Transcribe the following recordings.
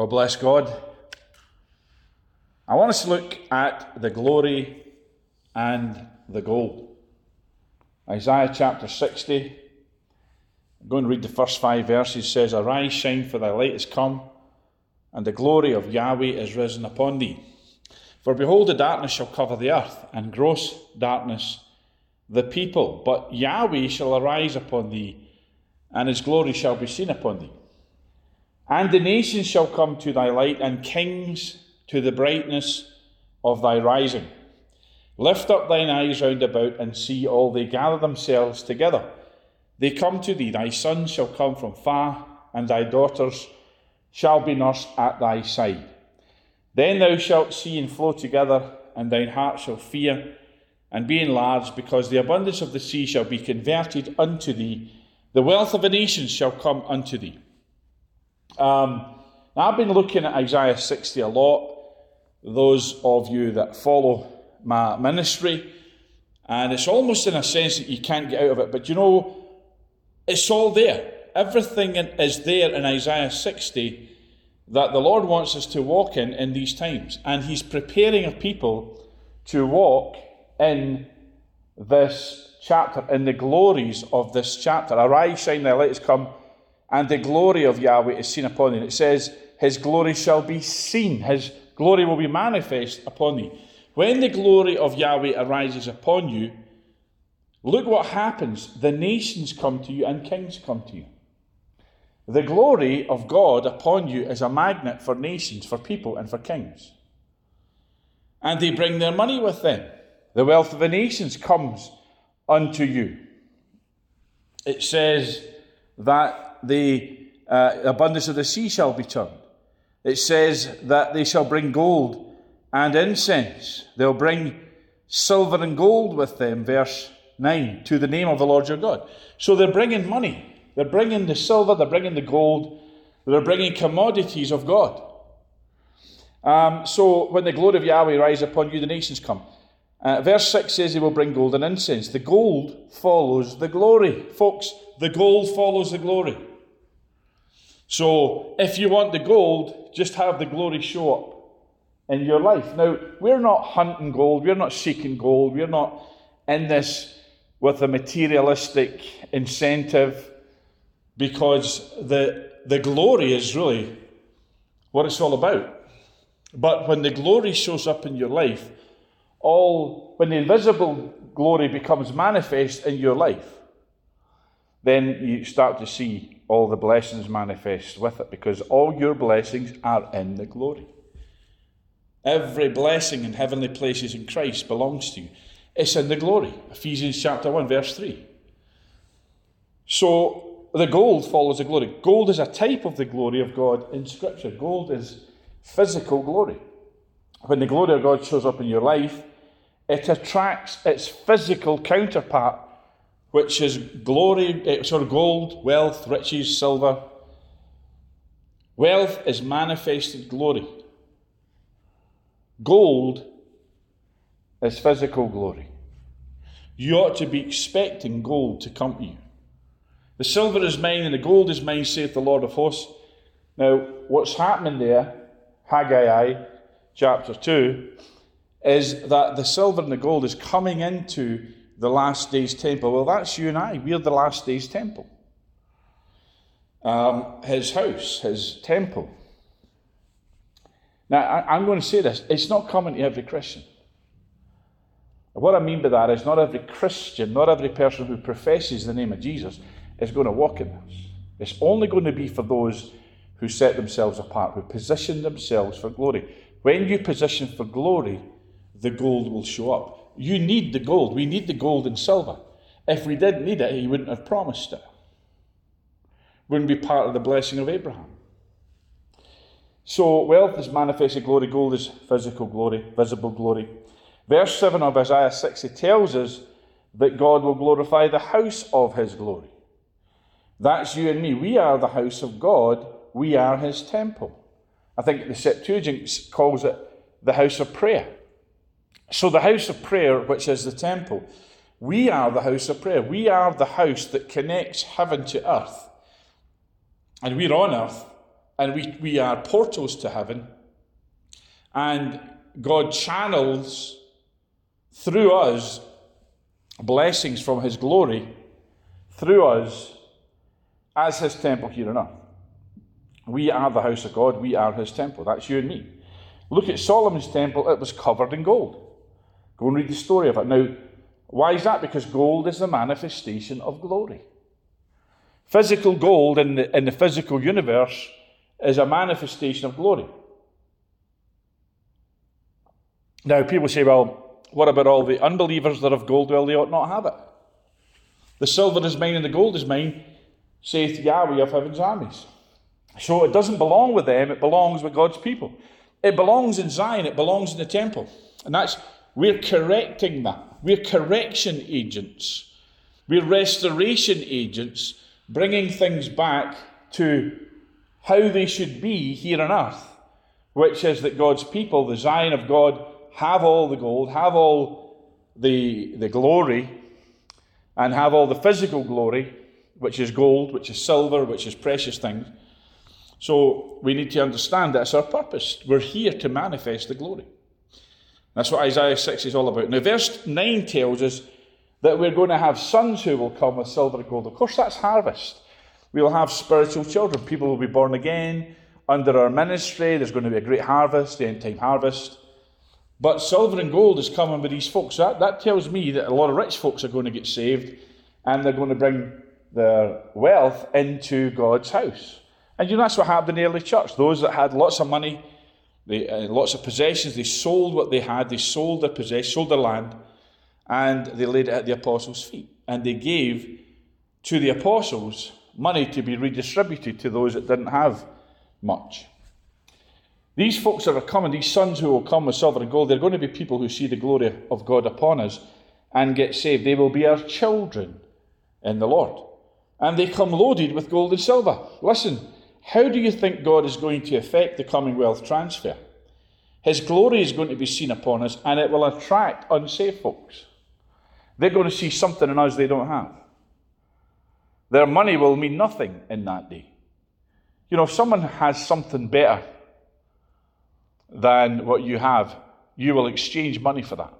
God bless God. I want us to look at the glory and the gold. Isaiah chapter 60. I'm going to read the first five verses. It says, Arise, shine, for thy light is come, and the glory of Yahweh is risen upon thee. For behold, the darkness shall cover the earth, and gross darkness the people. But Yahweh shall arise upon thee, and his glory shall be seen upon thee. And the nations shall come to thy light, and kings to the brightness of thy rising. Lift up thine eyes round about, and see all they gather themselves together. They come to thee, thy sons shall come from far, and thy daughters shall be nursed at thy side. Then thou shalt see and flow together, and thine heart shall fear and be enlarged, because the abundance of the sea shall be converted unto thee. The wealth of the nations shall come unto thee. Um, I've been looking at Isaiah 60 a lot. Those of you that follow my ministry, and it's almost in a sense that you can't get out of it. But you know, it's all there. Everything is there in Isaiah 60 that the Lord wants us to walk in in these times, and He's preparing a people to walk in this chapter, in the glories of this chapter. Arise, shine, thy light has come, and the glory of Yahweh is seen upon thee. It says, His glory shall be seen, His glory will be manifest upon thee. When the glory of Yahweh arises upon you, look what happens. The nations come to you and kings come to you. The glory of God upon you is a magnet for nations, for people, and for kings. And they bring their money with them. The wealth of the nations comes unto you. It says that the uh, abundance of the sea shall be turned. It says that they shall bring gold and incense. They'll bring silver and gold with them, verse 9, to the name of the Lord your God. So they're bringing money. They're bringing the silver, they're bringing the gold, they're bringing commodities of God. Um, so when the glory of Yahweh rise upon you, the nations come. Uh, verse 6 says he will bring gold and incense. The gold follows the glory. Folks, the gold follows the glory. So if you want the gold, just have the glory show up in your life. Now, we're not hunting gold, we're not seeking gold, we're not in this with a materialistic incentive because the, the glory is really what it's all about. But when the glory shows up in your life, all when the invisible glory becomes manifest in your life, then you start to see all the blessings manifest with it because all your blessings are in the glory. Every blessing in heavenly places in Christ belongs to you. It's in the glory. Ephesians chapter 1, verse 3. So the gold follows the glory. Gold is a type of the glory of God in Scripture. Gold is physical glory. When the glory of God shows up in your life, it attracts its physical counterpart, which is glory, eh, sort of gold, wealth, riches, silver. Wealth is manifested glory. Gold is physical glory. You ought to be expecting gold to come to you. The silver is mine and the gold is mine, saith the Lord of hosts. Now, what's happening there, Haggai chapter 2, is that the silver and the gold is coming into the last days temple. Well, that's you and I. We're the last days temple. Um, his house, his temple. Now, I, I'm going to say this it's not common to every Christian. What I mean by that is not every Christian, not every person who professes the name of Jesus is going to walk in this. It's only going to be for those who set themselves apart, who position themselves for glory. When you position for glory, the gold will show up. You need the gold. We need the gold and silver. If we didn't need it, he wouldn't have promised it. Wouldn't be part of the blessing of Abraham. So wealth is manifested glory, gold is physical glory, visible glory. Verse 7 of Isaiah 60 tells us that God will glorify the house of his glory. That's you and me. We are the house of God, we are his temple. I think the Septuagint calls it the house of prayer. So, the house of prayer, which is the temple, we are the house of prayer. We are the house that connects heaven to earth. And we're on earth and we, we are portals to heaven, and God channels through us blessings from His glory through us as His temple here on earth. We are the house of God, we are His temple. That's you and me. Look at Solomon's temple, it was covered in gold. Go and read the story of it. Now, why is that? Because gold is the manifestation of glory. Physical gold in the, in the physical universe is a manifestation of glory. Now, people say, well, what about all the unbelievers that have gold? Well, they ought not have it. The silver is mine and the gold is mine, saith Yahweh of heaven's armies. So it doesn't belong with them, it belongs with God's people. It belongs in Zion, it belongs in the temple. And that's, we're correcting that. We're correction agents. We're restoration agents, bringing things back to how they should be here on earth, which is that God's people, the Zion of God, have all the gold, have all the, the glory, and have all the physical glory, which is gold, which is silver, which is precious things. So we need to understand that's our purpose. We're here to manifest the glory. That's what Isaiah 6 is all about. Now, verse 9 tells us that we're going to have sons who will come with silver and gold. Of course, that's harvest. We'll have spiritual children. People will be born again under our ministry. There's going to be a great harvest, the end time harvest. But silver and gold is coming with these folks. That, that tells me that a lot of rich folks are going to get saved and they're going to bring their wealth into God's house. And you know, that's what happened in the early church. Those that had lots of money, they, uh, lots of possessions, they sold what they had, they sold their possessions, sold their land, and they laid it at the apostles' feet. And they gave to the apostles money to be redistributed to those that didn't have much. These folks that are coming, these sons who will come with silver and gold, they're going to be people who see the glory of God upon us and get saved. They will be our children in the Lord. And they come loaded with gold and silver. Listen, how do you think God is going to affect the Commonwealth transfer? His glory is going to be seen upon us, and it will attract unsafe folks. They're going to see something in us they don't have. Their money will mean nothing in that day. You know, if someone has something better than what you have, you will exchange money for that.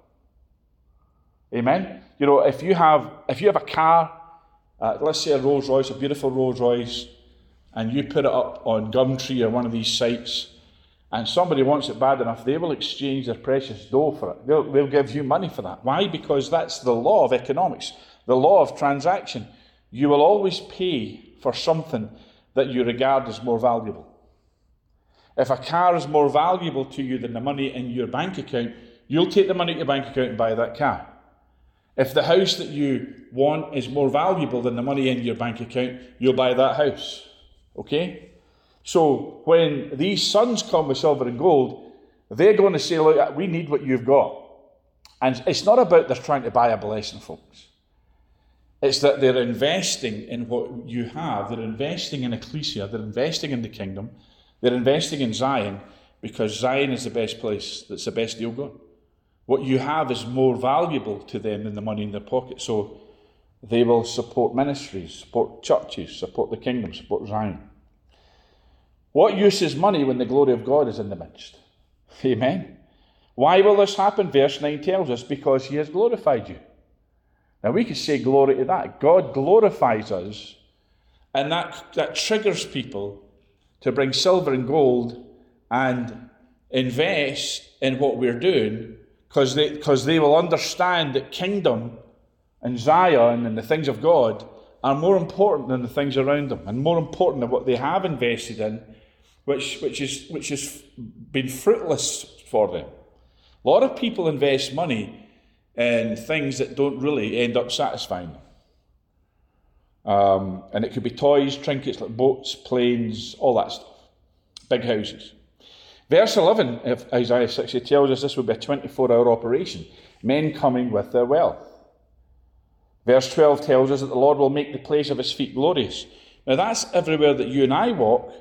Amen. You know, if you have if you have a car, uh, let's say a Rolls Royce, a beautiful Rolls Royce, and you put it up on Gumtree or one of these sites, and somebody wants it bad enough, they will exchange their precious dough for it. They'll, they'll give you money for that. Why? Because that's the law of economics, the law of transaction. You will always pay for something that you regard as more valuable. If a car is more valuable to you than the money in your bank account, you'll take the money in your bank account and buy that car. If the house that you want is more valuable than the money in your bank account, you'll buy that house. Okay? So when these sons come with silver and gold, they're going to say, Look, uh, we need what you've got. And it's not about they're trying to buy a blessing, folks. It's that they're investing in what you have. They're investing in ecclesia. They're investing in the kingdom. They're investing in Zion because Zion is the best place. That's the best deal going. What you have is more valuable to them than the money in their pocket. So they will support ministries, support churches, support the kingdom, support Zion. What use is money when the glory of God is in the midst? Amen. Why will this happen? Verse 9 tells us because he has glorified you. Now we could say glory to that. God glorifies us, and that, that triggers people to bring silver and gold and invest in what we're doing because they, cause they will understand that kingdom and Zion and the things of God are more important than the things around them and more important than what they have invested in, which, which, is, which has been fruitless for them. A lot of people invest money in things that don't really end up satisfying them. Um, and it could be toys, trinkets like boats, planes, all that stuff. Big houses. Verse 11 of Isaiah 60 tells us this will be a 24 hour operation, men coming with their wealth. Verse 12 tells us that the Lord will make the place of his feet glorious. Now, that's everywhere that you and I walk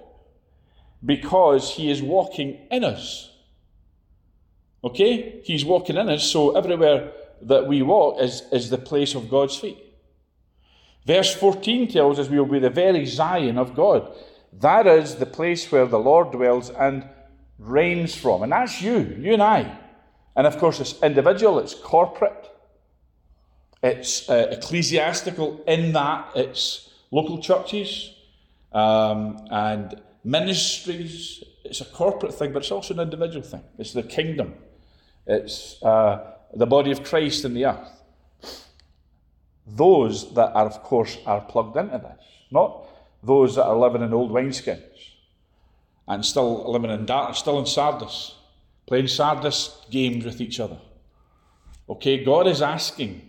because he is walking in us. Okay? He's walking in us, so everywhere that we walk is, is the place of God's feet. Verse 14 tells us we will be the very Zion of God. That is the place where the Lord dwells and reigns from. And that's you, you and I. And of course, it's individual, it's corporate, it's uh, ecclesiastical, in that it's local churches um, and ministries. It's a corporate thing, but it's also an individual thing. It's the kingdom, it's uh, the body of Christ in the earth. Those that are, of course, are plugged into this, not those that are living in old wineskins and still living in dark, still in Sardis, playing Sardis games with each other. Okay, God is asking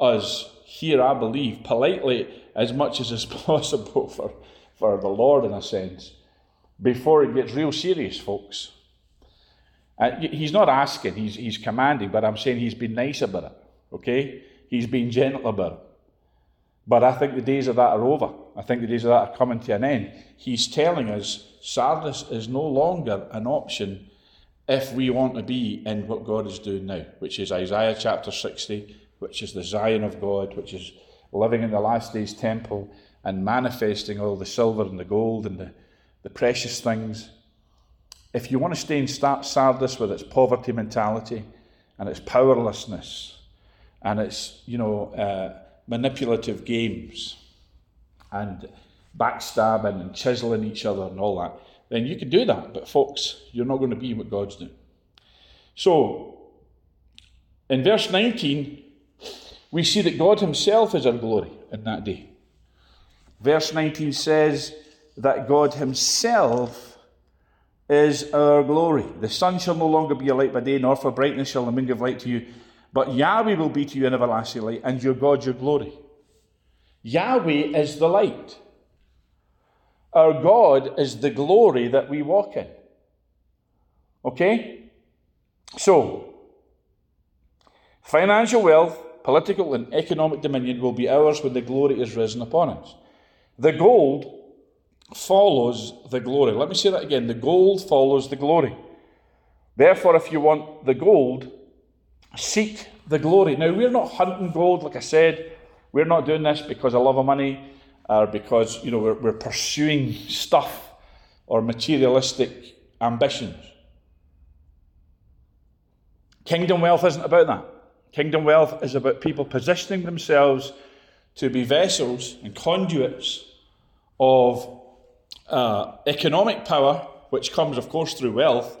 us here, I believe, politely as much as is possible for, for the Lord, in a sense, before it gets real serious, folks. Uh, he's not asking, he's, he's commanding, but I'm saying he's been nice about it, okay? He's been gentle about it. But I think the days of that are over. I think the days of that are coming to an end. He's telling us Sardis is no longer an option if we want to be in what God is doing now, which is Isaiah chapter 60, which is the Zion of God, which is living in the last days temple and manifesting all the silver and the gold and the, the precious things. If you want to stay in Sardis with its poverty mentality and its powerlessness and its, you know, uh, manipulative games and backstabbing and chiseling each other and all that, then you can do that. But folks, you're not going to be what God's doing. So, in verse 19, we see that God Himself is our glory in that day. Verse 19 says that God Himself is our glory. The sun shall no longer be a light by day, nor for brightness shall the moon give light to you. But Yahweh will be to you an everlasting light, and your God your glory. Yahweh is the light. Our God is the glory that we walk in. Okay? So, financial wealth, political and economic dominion will be ours when the glory is risen upon us. The gold follows the glory. Let me say that again. The gold follows the glory. Therefore, if you want the gold, seek the glory. Now, we're not hunting gold, like I said. We're not doing this because of love of money or because, you know, we're, we're pursuing stuff or materialistic ambitions. Kingdom wealth isn't about that. Kingdom wealth is about people positioning themselves to be vessels and conduits of uh, economic power, which comes, of course, through wealth,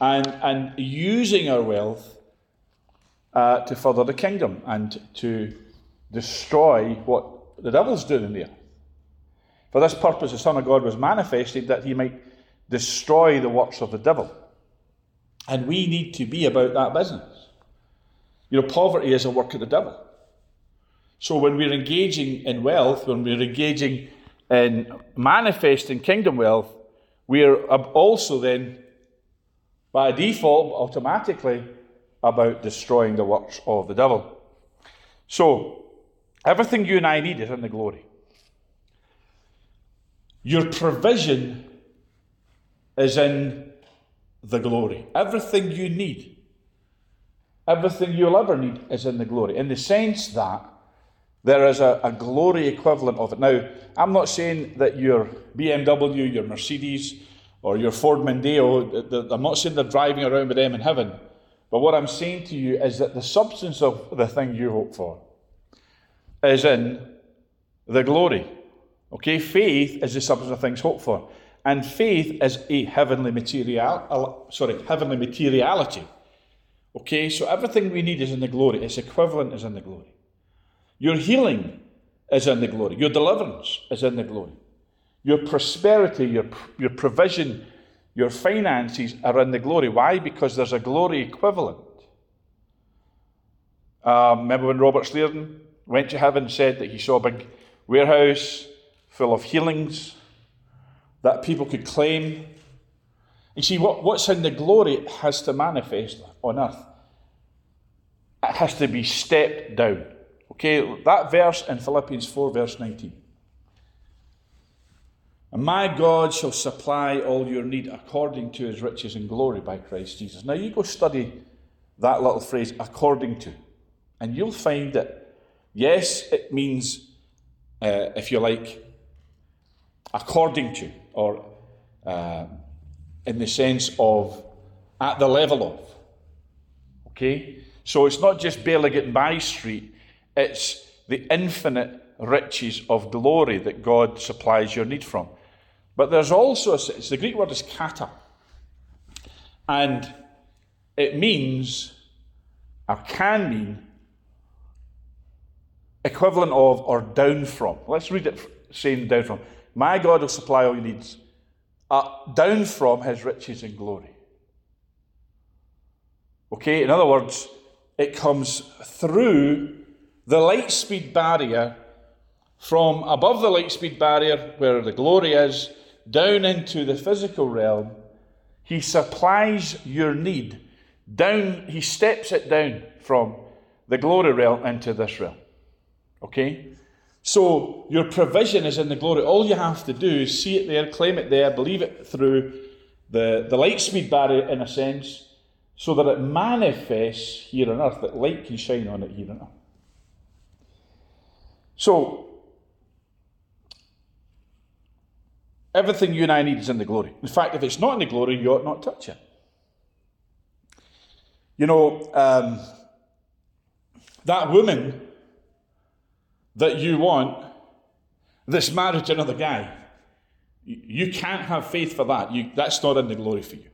and, and using our wealth uh, to further the kingdom and to destroy what the devil's doing in the earth. For this purpose, the Son of God was manifested that he might destroy the works of the devil. And we need to be about that business. You know, poverty is a work of the devil. So when we're engaging in wealth, when we're engaging in manifesting kingdom wealth, we are also then, by default, automatically, about destroying the works of the devil. So, Everything you and I need is in the glory. Your provision is in the glory. Everything you need, everything you'll ever need is in the glory, in the sense that there is a, a glory equivalent of it. Now, I'm not saying that your BMW, your Mercedes, or your Ford Mondeo, I'm not saying they're driving around with them in heaven. But what I'm saying to you is that the substance of the thing you hope for is in the glory. Okay, faith is the substance of things hoped for. And faith is a heavenly material, sorry, heavenly materiality. Okay, so everything we need is in the glory. Its equivalent is in the glory. Your healing is in the glory. Your deliverance is in the glory. Your prosperity, your, your provision, your finances are in the glory. Why? Because there's a glory equivalent. Um, remember when Roberts Liardon went to heaven, and said that he saw a big warehouse full of healings that people could claim. You see, what, what's in the glory has to manifest on earth. It has to be stepped down. Okay, that verse in Philippians 4, verse 19. And my God shall supply all your need according to his riches and glory by Christ Jesus. Now you go study that little phrase, according to, and you'll find that Yes, it means, uh, if you like, according to, or uh, in the sense of at the level of. Okay? So it's not just barely getting by street, it's the infinite riches of glory that God supplies your need from. But there's also, a, the Greek word is kata. And it means, or can mean, equivalent of or down from. Let's read it saying down from. My God will supply all your needs. Uh, down from his riches and glory. Okay, in other words, it comes through the light speed barrier from above the light speed barrier where the glory is down into the physical realm. He supplies your need down, he steps it down from the glory realm into this realm. Okay? So your provision is in the glory. All you have to do is see it there, claim it there, believe it through the, the light speed barrier in a sense, so that it manifests here on earth, that light can shine on it here on earth. So everything you and I need is in the glory. In fact, if it's not in the glory, you ought not touch it. You know, um, that woman that you want this marriage to another guy, you can't have faith for that. You, that's not in the glory for you.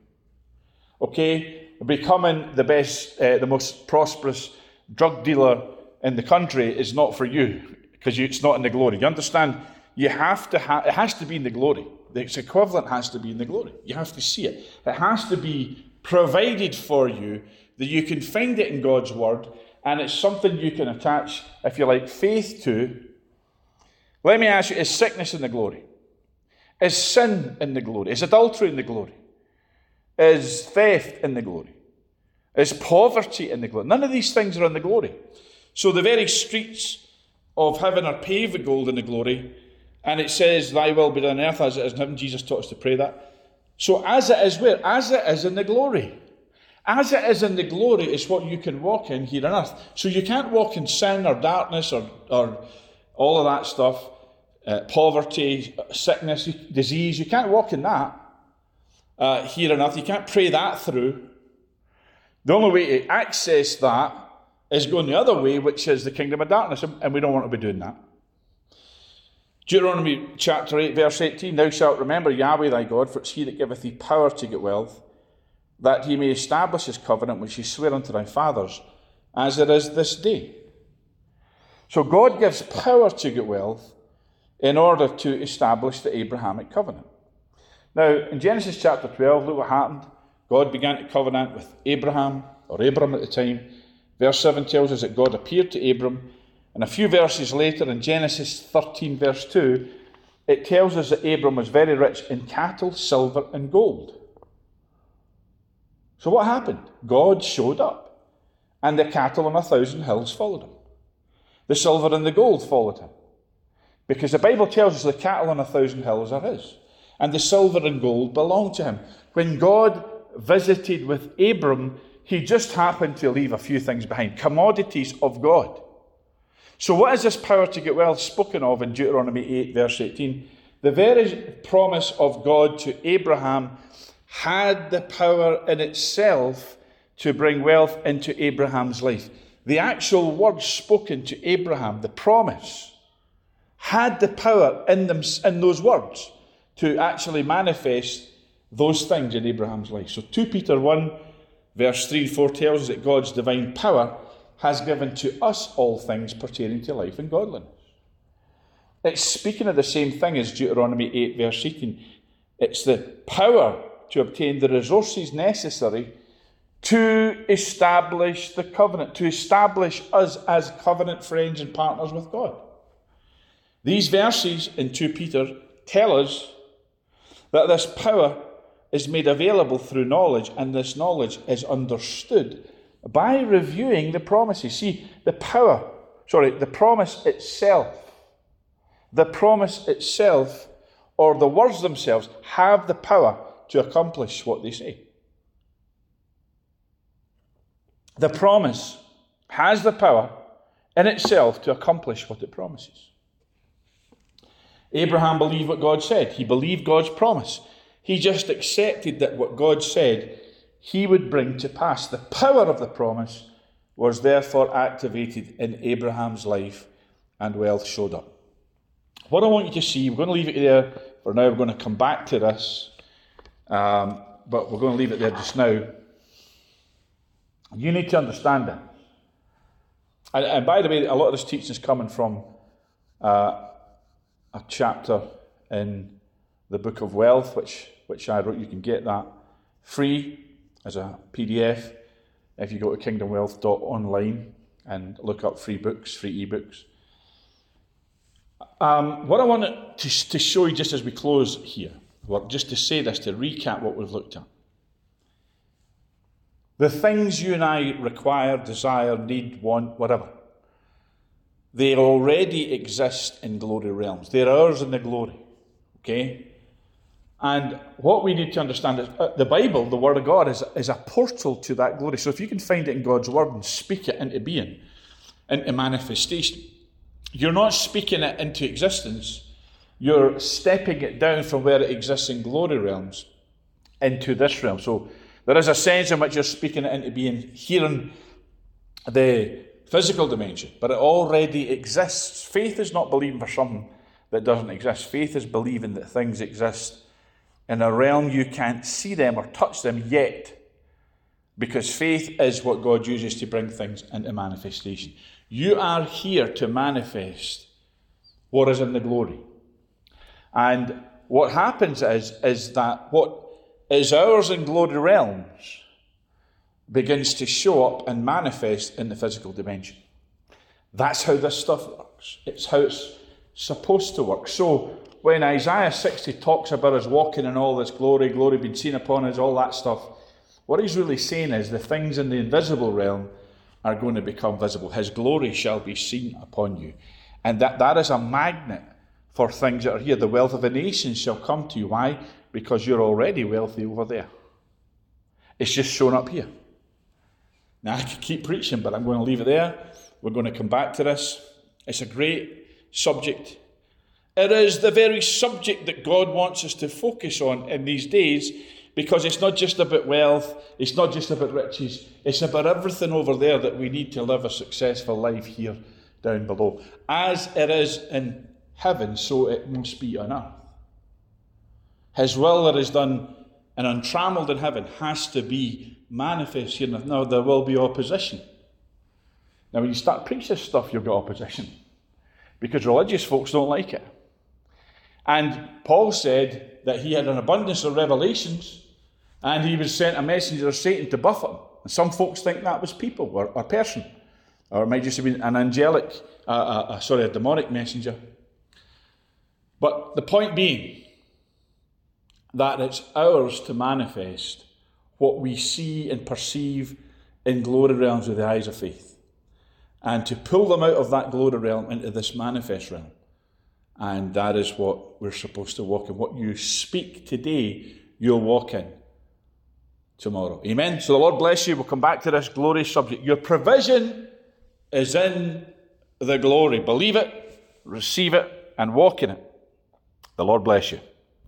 Okay? Becoming the best, uh, the most prosperous drug dealer in the country is not for you because it's not in the glory. You understand? You have to have, it has to be in the glory. Its equivalent has to be in the glory. You have to see it. It has to be provided for you that you can find it in God's Word, and it's something you can attach, if you like, faith to. Let me ask you is sickness in the glory? Is sin in the glory? Is adultery in the glory? Is theft in the glory? Is poverty in the glory? None of these things are in the glory. So the very streets of heaven are paved with gold in the glory, and it says, Thy will be done on earth as it is in heaven. Jesus taught us to pray that. So as it is where? As it is in the glory. As it is in the glory, is what you can walk in here on earth. So you can't walk in sin or darkness or, or all of that stuff, uh, poverty, sickness, disease. You can't walk in that uh, here on earth. You can't pray that through. The only way to access that is going the other way, which is the kingdom of darkness, and we don't want to be doing that. Deuteronomy chapter 8, verse 18 Thou shalt remember Yahweh thy God, for it's he that giveth thee power to get wealth that he may establish his covenant which he sware unto thy fathers, as it is this day. So God gives power to get wealth in order to establish the Abrahamic covenant. Now, in Genesis chapter 12, look what happened. God began to covenant with Abraham, or Abram at the time. Verse 7 tells us that God appeared to Abram. And a few verses later, in Genesis 13, verse 2, it tells us that Abram was very rich in cattle, silver, and gold. So what happened? God showed up, and the cattle on a thousand hills followed him. The silver and the gold followed him. Because the Bible tells us the cattle on a thousand hills are his, and the silver and gold belong to him. When God visited with Abram, he just happened to leave a few things behind commodities of God. So, what is this power to get wealth spoken of in Deuteronomy 8, verse 18? The very promise of God to Abraham had the power in itself to bring wealth into Abraham's life. The actual words spoken to Abraham, the promise, had the power in them in those words to actually manifest those things in Abraham's life. So 2 Peter 1, verse 3 and 4 tells us that God's divine power has given to us all things pertaining to life and godliness. It's speaking of the same thing as Deuteronomy 8, verse 18. It's the power to obtain the resources necessary to establish the covenant, to establish us as covenant friends and partners with God. These verses in 2 Peter tell us that this power is made available through knowledge, and this knowledge is understood by reviewing the promises. See, the power, sorry, the promise itself, the promise itself, or the words themselves, have the power to accomplish what they say. The promise has the power in itself to accomplish what it promises. Abraham believed what God said, he believed God's promise. He just accepted that what God said he would bring to pass. The power of the promise was therefore activated in Abraham's life, and wealth showed up. What I want you to see, we're going to leave it there for now. We're going to come back to this, um, but we're going to leave it there just now. You need to understand it. And, and by the way, a lot of this teaching is coming from uh, a chapter in the Book of Wealth, which, which I wrote. You can get that free as a PDF if you go to kingdomwealth.online and look up free books, free ebooks. Um, what I want to, to show you just as we close here, just to say this, to recap what we've looked at. The things you and I require, desire, need, want, whatever, they already exist in glory realms. They're ours in the glory. Okay? And what we need to understand is uh, the Bible, the Word of God, is, is a portal to that glory. So if you can find it in God's Word and speak it into being, into manifestation, you're not speaking it into existence, you're stepping it down from where it exists in glory realms into this realm. So there is a sense in which you're speaking it into being here in the physical dimension, but it already exists. Faith is not believing for something that doesn't exist, faith is believing that things exist in a realm you can't see them or touch them yet. Because faith is what God uses to bring things into manifestation. You are here to manifest what is in the glory. And what happens is, is that what is ours in glory realms begins to show up and manifest in the physical dimension. That's how this stuff works. It's how it's supposed to work. So when Isaiah 60 talks about us walking in all this glory, glory being seen upon us, all that stuff, what he's really saying is the things in the invisible realm are going to become visible. His glory shall be seen upon you. And that, that is a magnet for things that are here. The wealth of a nation shall come to you. Why? Because you're already wealthy over there. It's just shown up here. Now, I could keep preaching, but I'm going to leave it there. We're going to come back to this. It's a great subject. It is the very subject that God wants us to focus on in these days because it's not just about wealth, it's not just about riches, it's about everything over there that we need to live a successful life here down below. As it is in heaven, so it must be on earth. His will that is done and untrammeled in heaven has to be manifest here. Now, there will be opposition. Now, when you start preaching stuff, you've got opposition because religious folks don't like it. And Paul said that he had an abundance of revelations and he was sent a messenger of Satan to buffet him. And some folks think that was people or a person, or it might just have been an angelic, uh, uh, uh, sorry, a demonic messenger. But the point being that it's ours to manifest what we see and perceive in glory realms with the eyes of faith, and to pull them out of that glory realm into this manifest realm. And that is what we're supposed to walk in. What you speak today, you'll walk in tomorrow. Amen. So the Lord bless you. We'll come back to this glorious subject. Your provision is in the glory. Believe it, receive it, and walk in it. The Lord bless you.